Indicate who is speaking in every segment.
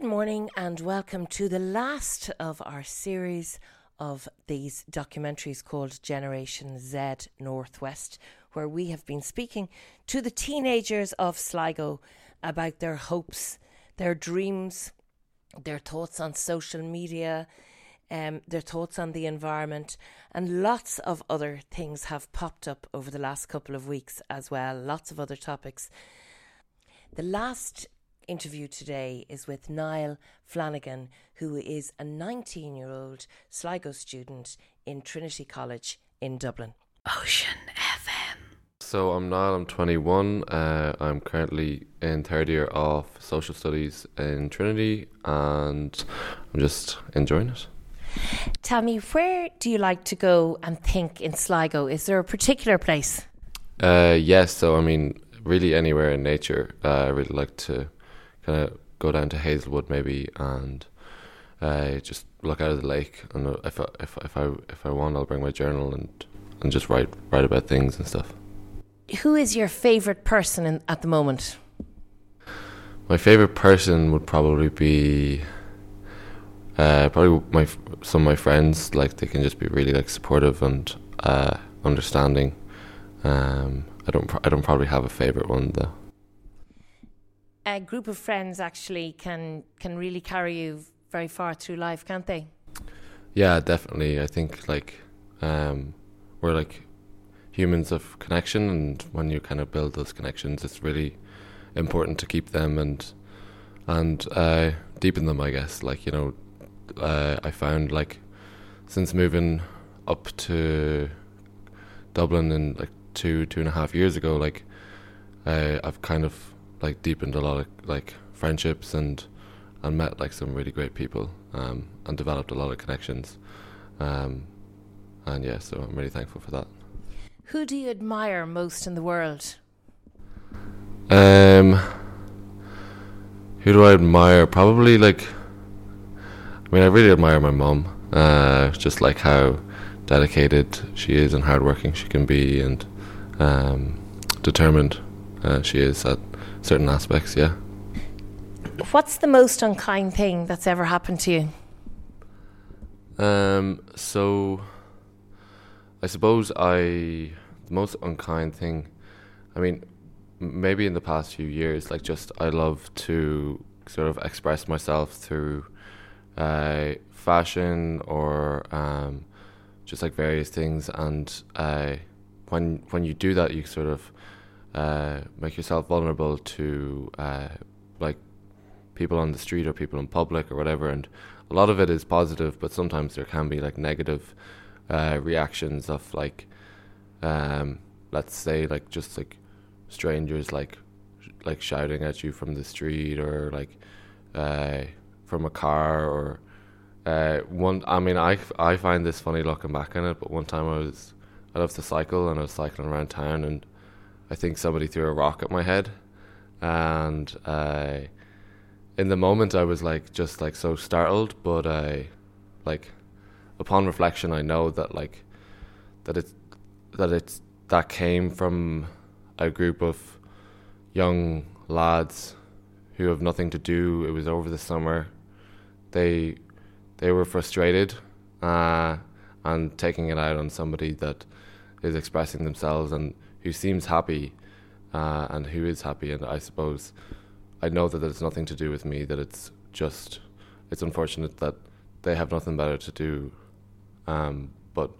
Speaker 1: Good morning and welcome to the last of our series of these documentaries called Generation Z Northwest, where we have been speaking to the teenagers of Sligo about their hopes, their dreams, their thoughts on social media, um, their thoughts on the environment, and lots of other things have popped up over the last couple of weeks as well. Lots of other topics. The last interview today is with Niall Flanagan, who is a 19 year old Sligo student in Trinity College in Dublin. Ocean FM.
Speaker 2: So I'm Niall, I'm 21. Uh, I'm currently in third year of social studies in Trinity and I'm just enjoying it.
Speaker 1: Tell me, where do you like to go and think in Sligo? Is there a particular place?
Speaker 2: Uh, yes, so I mean, really anywhere in nature. Uh, I really like to of go down to Hazelwood maybe and uh, just look out of the lake. And if I, if if I if I want, I'll bring my journal and and just write write about things and stuff.
Speaker 1: Who is your favorite person in, at the moment?
Speaker 2: My favorite person would probably be uh, probably my some of my friends. Like they can just be really like supportive and uh, understanding. Um, I don't I don't probably have a favorite one though
Speaker 1: a group of friends actually can can really carry you very far through life, can't they?
Speaker 2: Yeah, definitely. I think like um, we're like humans of connection, and when you kind of build those connections, it's really important to keep them and and uh, deepen them. I guess like you know, uh, I found like since moving up to Dublin in like two two and a half years ago, like uh, I've kind of like deepened a lot of like friendships and and met like some really great people um, and developed a lot of connections. Um, and yeah, so I'm really thankful for that.
Speaker 1: Who do you admire most in the world?
Speaker 2: Um, who do I admire? Probably like, I mean, I really admire my mom. Uh, just like how dedicated she is and hardworking she can be, and um, determined uh, she is at certain aspects, yeah.
Speaker 1: What's the most unkind thing that's ever happened to you?
Speaker 2: Um, so I suppose I the most unkind thing. I mean, maybe in the past few years, like just I love to sort of express myself through uh, fashion or um, just like various things, and uh, when when you do that, you sort of uh, make yourself vulnerable to uh, like people on the street or people in public or whatever. And a lot of it is positive, but sometimes there can be like negative uh, reactions of like, um, let's say like just like strangers like like shouting at you from the street or like uh, from a car or uh, one. I mean, I I find this funny looking back on it, but one time I was I love to cycle and I was cycling around town and I think somebody threw a rock at my head, and I, in the moment, I was like just like so startled. But I, like, upon reflection, I know that like that it's that it's that came from a group of young lads who have nothing to do. It was over the summer. They they were frustrated uh, and taking it out on somebody that is expressing themselves and who seems happy uh, and who is happy. And I suppose I know that it's nothing to do with me. That it's just it's unfortunate that they have nothing better to do, um, but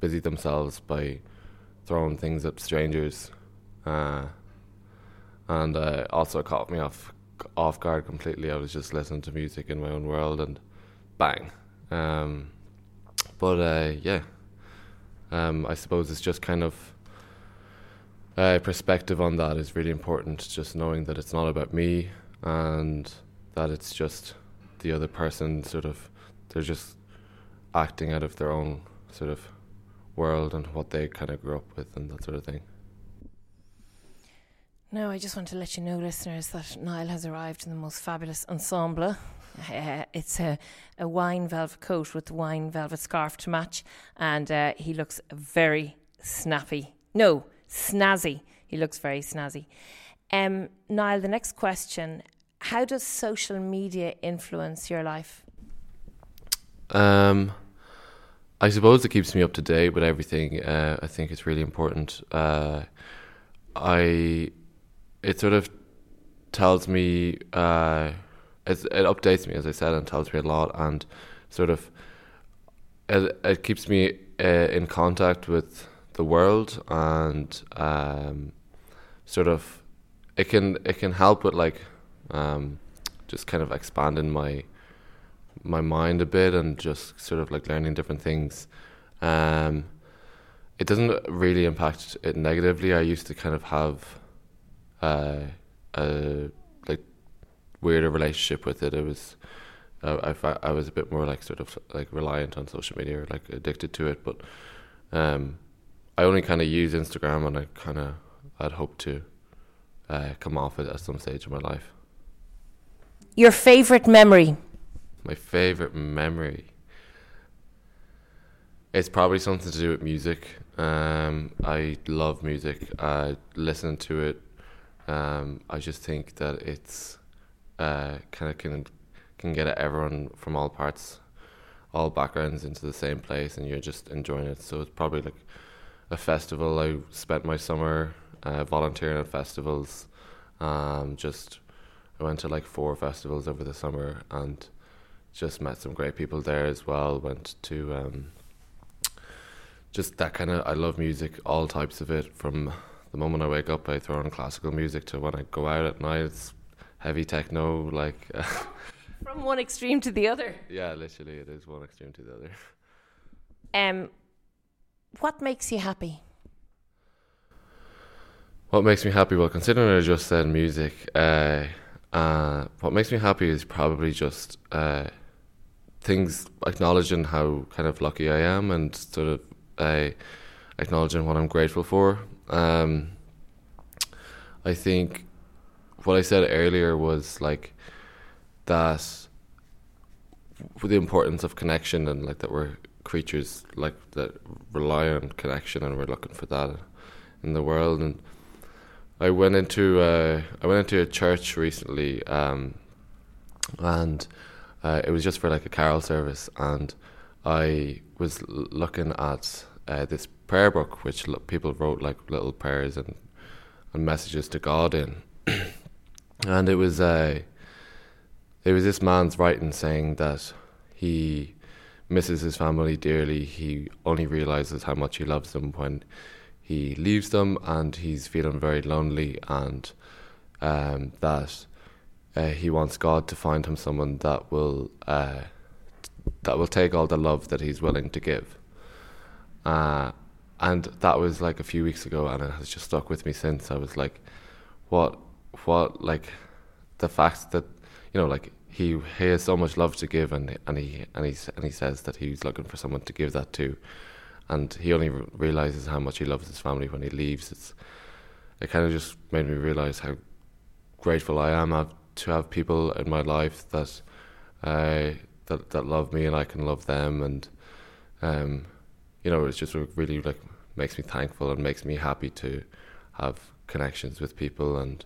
Speaker 2: busy themselves by throwing things at strangers, uh, and uh, also caught me off off guard completely. I was just listening to music in my own world, and bang. Um, but uh, yeah, um, I suppose it's just kind of uh, perspective on that is really important. Just knowing that it's not about me and that it's just the other person. Sort of, they're just acting out of their own sort of world and what they kind of grew up with and that sort of thing.
Speaker 1: No, I just want to let you know, listeners, that Niall has arrived in the most fabulous ensemble. Uh, it's a, a wine velvet coat with wine velvet scarf to match, and uh, he looks very snappy. No, snazzy. He looks very snazzy. Um, Niall, the next question how does social media influence your life?
Speaker 2: Um, I suppose it keeps me up to date with everything. Uh, I think it's really important. Uh, I it sort of tells me uh, it, it updates me as I said and tells me a lot and sort of it, it keeps me uh, in contact with the world and um, sort of it can it can help with like um, just kind of expanding my my mind a bit and just sort of like learning different things. Um, it doesn't really impact it negatively. I used to kind of have uh, a like weirder relationship with it. It was uh, I I was a bit more like sort of like reliant on social media or like addicted to it. But um, I only kind of use Instagram, and I kind of I'd hope to uh, come off it at some stage of my life.
Speaker 1: Your favorite memory?
Speaker 2: My favorite memory. It's probably something to do with music. Um, I love music. I listen to it. Um, I just think that it's uh, kind of can can get everyone from all parts, all backgrounds into the same place, and you're just enjoying it. So it's probably like a festival. I spent my summer uh, volunteering at festivals. Um, just I went to like four festivals over the summer and just met some great people there as well. Went to um, just that kind of. I love music, all types of it. From the moment I wake up, I throw on classical music to when I go out at night, it's heavy techno. Like
Speaker 1: from one extreme to the other.
Speaker 2: Yeah, literally, it is one extreme to the other.
Speaker 1: Um, what makes you happy?
Speaker 2: What makes me happy? Well, considering I just said music, uh, uh, what makes me happy is probably just uh, things acknowledging how kind of lucky I am and sort of uh, acknowledging what I'm grateful for. Um, I think what I said earlier was like that the importance of connection and like that we're creatures like that rely on connection and we're looking for that in the world. And I went into uh, I went into a church recently, um, and uh, it was just for like a carol service, and I was looking at uh, this prayer book which l- people wrote like little prayers and and messages to God in, and it was uh, it was this man's writing saying that he misses his family dearly. He only realizes how much he loves them when he leaves them and he's feeling very lonely and um, that uh, he wants God to find him someone that will uh, that will take all the love that he's willing to give. Uh, and that was like a few weeks ago, and it has just stuck with me since. I was like, what, what, like, the fact that you know, like he he has so much love to give, and and he and he and he says that he's looking for someone to give that to and he only realizes how much he loves his family when he leaves. It's it kind of just made me realize how grateful I am to have people in my life that uh, that that love me and I can love them, and um, you know, it's just really like makes me thankful and makes me happy to have connections with people. And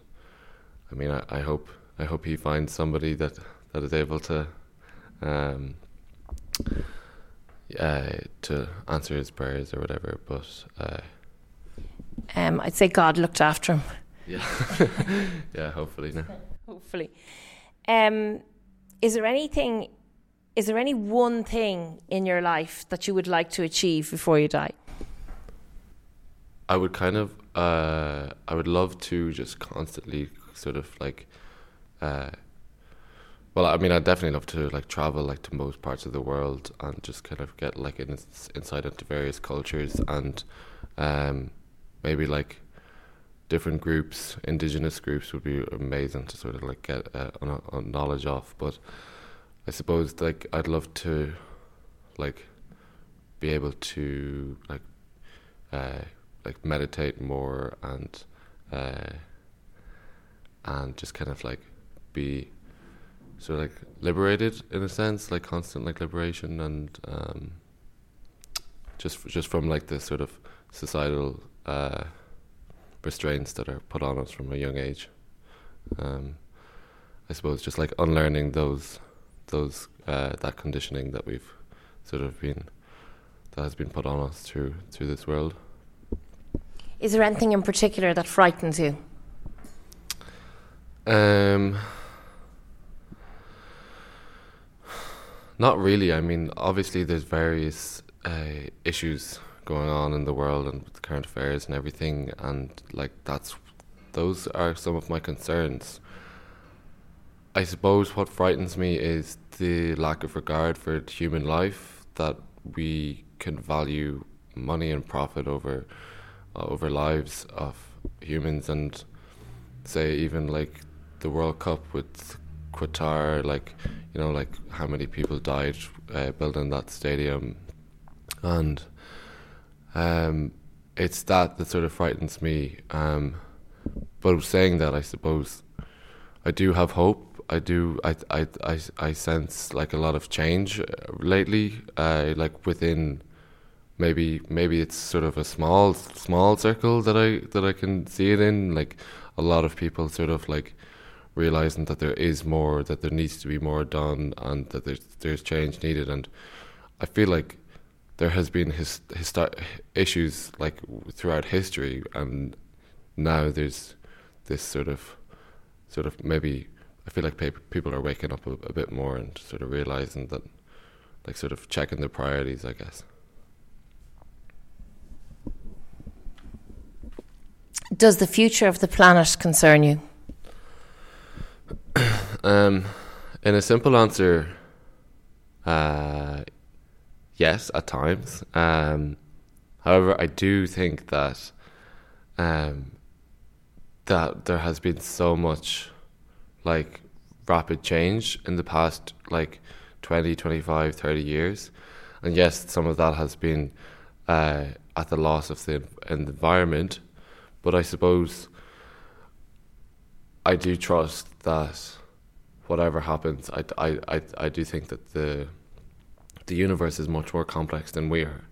Speaker 2: I mean, I, I hope I hope he finds somebody that that is able to. Um, uh, to answer his prayers or whatever. But uh,
Speaker 1: um, I'd say God looked after him.
Speaker 2: Yeah, yeah. Hopefully, no.
Speaker 1: hopefully. Um, is there anything? Is there any one thing in your life that you would like to achieve before you die?
Speaker 2: I would kind of. Uh, I would love to just constantly sort of like uh, well, I mean, I'd definitely love to like travel like to most parts of the world and just kind of get like in, insight into various cultures and um, maybe like different groups, indigenous groups would be amazing to sort of like get uh, knowledge of. But I suppose like I'd love to like be able to like uh, like meditate more and uh, and just kind of like be so like liberated in a sense, like constant like liberation and um, just just from like the sort of societal uh, restraints that are put on us from a young age. Um, I suppose just like unlearning those those uh, that conditioning that we've sort of been that has been put on us through through this world.
Speaker 1: Is there anything in particular that frightens you?
Speaker 2: Um, not really. I mean, obviously, there's various uh, issues going on in the world and with current affairs and everything, and like that's those are some of my concerns. I suppose what frightens me is the lack of regard for human life that we can value money and profit over uh, over lives of humans and say even like the World Cup with Qatar like you know like how many people died uh, building that stadium and um, it's that that sort of frightens me um, but saying that I suppose I do have hope I do. I, I, I, I sense like a lot of change uh, lately. Uh, like within maybe maybe it's sort of a small small circle that I that I can see it in. Like a lot of people sort of like realizing that there is more, that there needs to be more done, and that there's there's change needed. And I feel like there has been his, histo- issues like throughout history, and now there's this sort of sort of maybe I feel like people are waking up a, a, bit more and sort of realizing that, like, sort of checking their priorities, I guess.
Speaker 1: Does the future of the planet concern you?
Speaker 2: um, in a simple answer, uh, yes, at times. Um, however, I do think that um, that there has been so much like rapid change in the past like 20 25 30 years and yes some of that has been uh, at the loss of the environment but i suppose i do trust that whatever happens i, I, I, I do think that the the universe is much more complex than we are.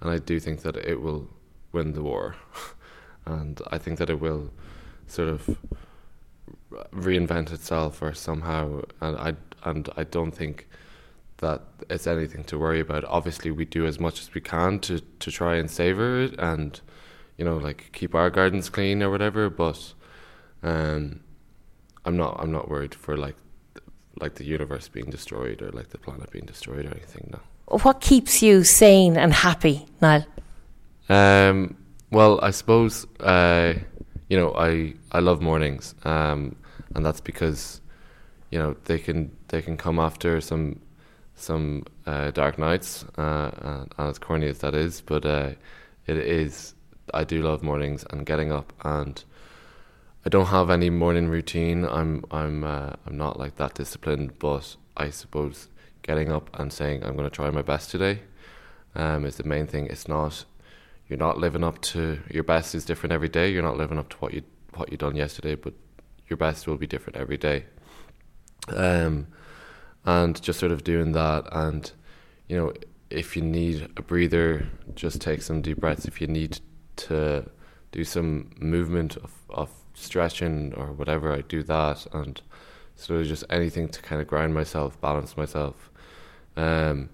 Speaker 2: And i do think that it will win the war. And i think that it will sort of reinvent itself or somehow. And I and I don't think that it's anything to worry about. Obviously we do as much as we can to, to try and savor it and you know, like keep our gardens clean or whatever, but um I'm not I'm not worried for like like the universe being destroyed or like the planet being destroyed or anything, no.
Speaker 1: What keeps you sane and happy, Niall?
Speaker 2: Um well I suppose uh you know, I, I love mornings. Um and that's because you know they can they can come after some some uh, dark nights, uh, and, as corny as that is, but uh, it is. I do love mornings and getting up, and I don't have any morning routine. I'm I'm uh, I'm not like that disciplined, but I suppose getting up and saying I'm going to try my best today um, is the main thing. It's not you're not living up to your best is different every day. You're not living up to what you what you done yesterday, but your best will be different every day. Um, and just sort of doing that, and you know, if you need a breather, just take some deep breaths. If you need to do some movement of, of stretching or whatever, I do that, and of just anything to kind of grind myself, balance myself. Um,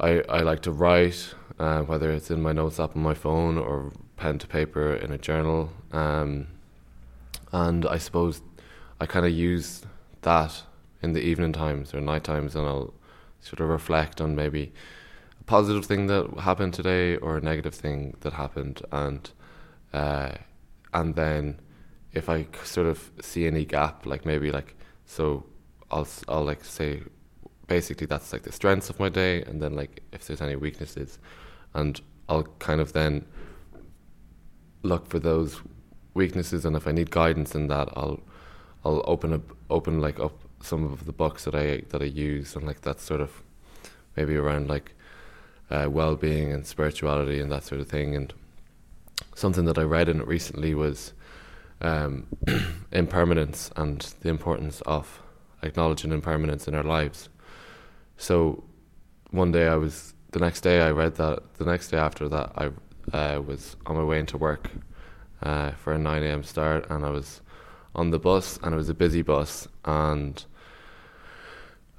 Speaker 2: I I like to write, uh, whether it's in my notes app on my phone or pen to paper in a journal. Um, and I suppose I kind of use that in the evening times or night times, and I'll sort of reflect on maybe a positive thing that happened today or a negative thing that happened, and uh, and then if I sort of see any gap, like maybe like so, I'll I'll like say basically that's like the strengths of my day, and then like if there's any weaknesses, and I'll kind of then look for those weaknesses, and if I need guidance in that, I'll I'll open up open like up some of the books that I that I use, and like that sort of maybe around like uh, well being and spirituality and that sort of thing. And something that I read in it recently was um, impermanence and the importance of acknowledging impermanence in our lives. So one day I was the next day I read that the next day after that I uh, was on my way into work uh, for a 9 a.m. start, and I was on the bus, and it was a busy bus, and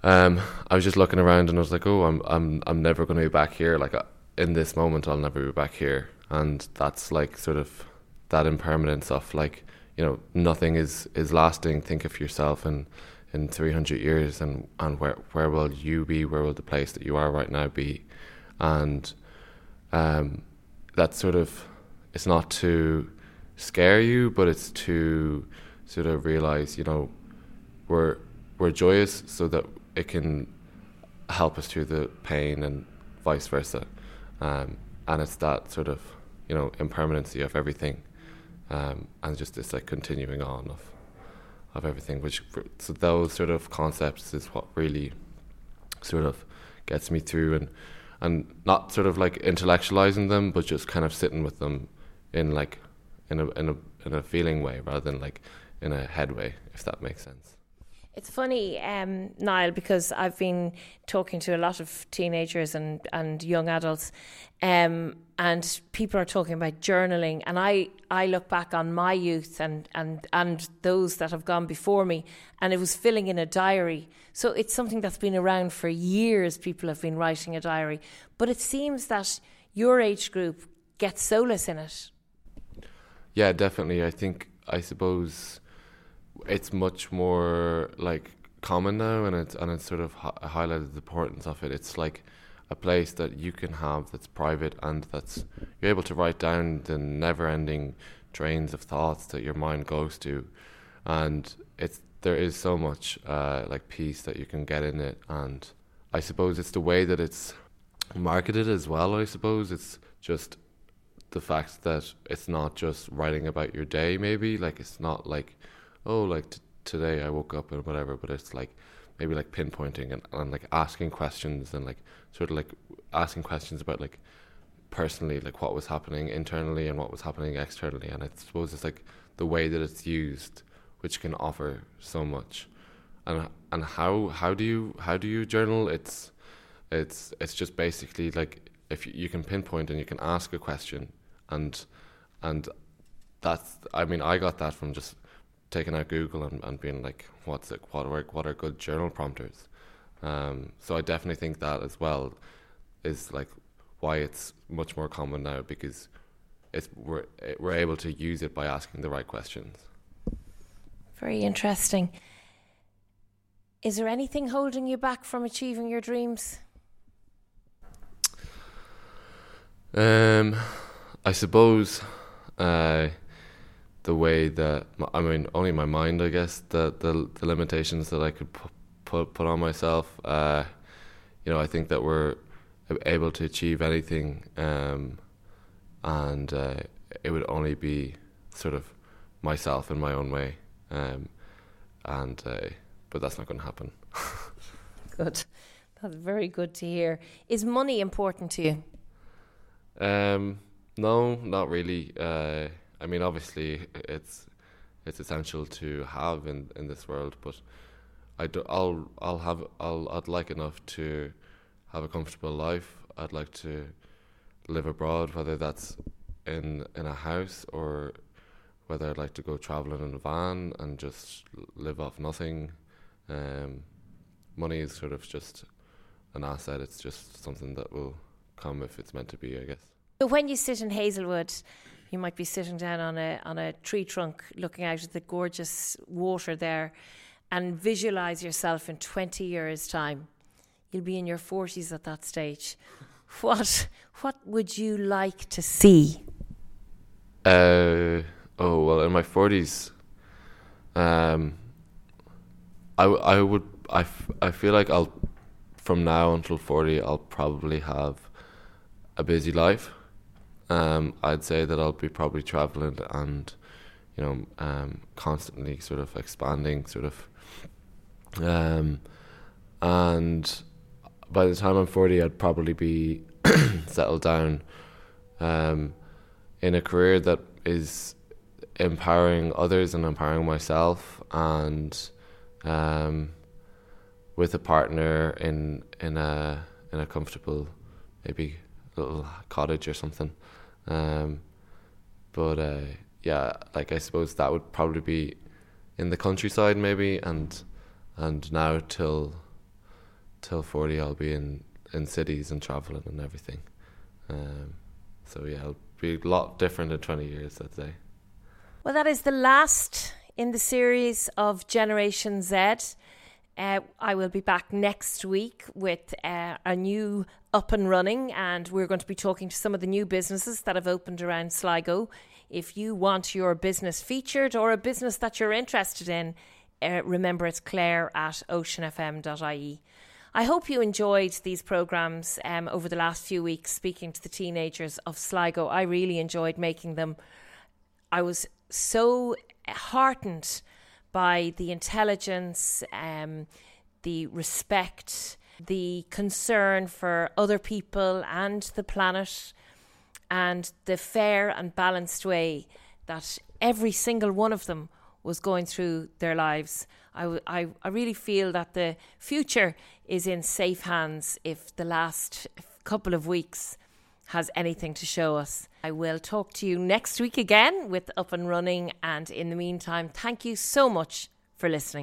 Speaker 2: um, I was just looking around, and I was like, "Oh, I'm I'm I'm never going to be back here. Like uh, in this moment, I'll never be back here." And that's like sort of that impermanence of like you know nothing is is lasting. Think of yourself in in 300 years, and and where where will you be? Where will the place that you are right now be? And um, that's sort of it's not to scare you, but it's to sort of realize, you know, we're we're joyous so that it can help us through the pain and vice versa. Um, and it's that sort of, you know, impermanency of everything, um, and just this like continuing on of of everything. Which so those sort of concepts is what really sort of gets me through and and not sort of like intellectualizing them, but just kind of sitting with them in like in a in a in a feeling way rather than like in a head way, if that makes sense.
Speaker 1: It's funny, um, Niall, because I've been talking to a lot of teenagers and, and young adults, um, and people are talking about journaling. And I, I look back on my youth and, and, and those that have gone before me, and it was filling in a diary. So it's something that's been around for years. People have been writing a diary. But it seems that your age group gets solace in it.
Speaker 2: Yeah, definitely. I think, I suppose it's much more like common now, and it's and it's sort of hi- highlighted the importance of it. It's like a place that you can have that's private and that's you're able to write down the never-ending trains of thoughts that your mind goes to, and it's there is so much uh, like peace that you can get in it, and I suppose it's the way that it's marketed as well. I suppose it's just the fact that it's not just writing about your day. Maybe like it's not like oh, like t- today I woke up and whatever, but it's like maybe like pinpointing and, and like asking questions and like sort of like asking questions about like personally like what was happening internally and what was happening externally. And I suppose it's like the way that it's used which can offer so much. And and how how do you how do you journal? It's it's it's just basically like if you, you can pinpoint and you can ask a question and and that's I mean I got that from just taking out Google and, and being like, what's it, what are what are good journal prompters? Um, so I definitely think that as well is like why it's much more common now because it's we're we're able to use it by asking the right questions.
Speaker 1: Very interesting. Is there anything holding you back from achieving your dreams?
Speaker 2: Um, I suppose. Uh, the way that I mean, only my mind, I guess, the the, the limitations that I could pu- put put on myself. Uh, you know, I think that we're able to achieve anything, um, and uh, it would only be sort of myself in my own way, um, and uh, but that's not going to happen.
Speaker 1: good, that's very good to hear. Is money important to you?
Speaker 2: Um, no, not really. I mean, obviously, it's it's essential to have in, in this world, but I do, I'll I'll have I'll I'd like enough to have a comfortable life. I'd like to live abroad, whether that's in in a house or whether I'd like to go traveling in a van and just live off nothing. Um, money is sort of just an asset. It's just something that will come if it's meant to be, I guess.
Speaker 1: So when you sit in Hazelwood you might be sitting down on a on a tree trunk looking out at the gorgeous water there and visualize yourself in 20 years time. You'll be in your 40s at that stage. What what would you like to see?
Speaker 2: Uh oh well in my 40s um I, I would I, f- I feel like I'll from now until 40 I'll probably have a busy life um, I'd say that I'll be probably traveling and you know um, constantly sort of expanding, sort of. Um, and by the time I'm forty, I'd probably be settled down um, in a career that is empowering others and empowering myself, and um, with a partner in in a in a comfortable maybe little cottage or something. Um, but uh, yeah, like I suppose that would probably be in the countryside maybe, and and now till till forty I'll be in in cities and traveling and everything. Um, so yeah, it'll be a lot different in twenty years, I'd say.
Speaker 1: Well, that is the last in the series of Generation Z. Uh, I will be back next week with uh, a new up and running, and we're going to be talking to some of the new businesses that have opened around Sligo. If you want your business featured or a business that you're interested in, uh, remember it's claire at oceanfm.ie. I hope you enjoyed these programmes um, over the last few weeks, speaking to the teenagers of Sligo. I really enjoyed making them. I was so heartened by the intelligence, um, the respect, the concern for other people and the planet, and the fair and balanced way that every single one of them was going through their lives. I, I, I really feel that the future is in safe hands if the last couple of weeks has anything to show us. I will talk to you next week again with Up and Running. And in the meantime, thank you so much for listening.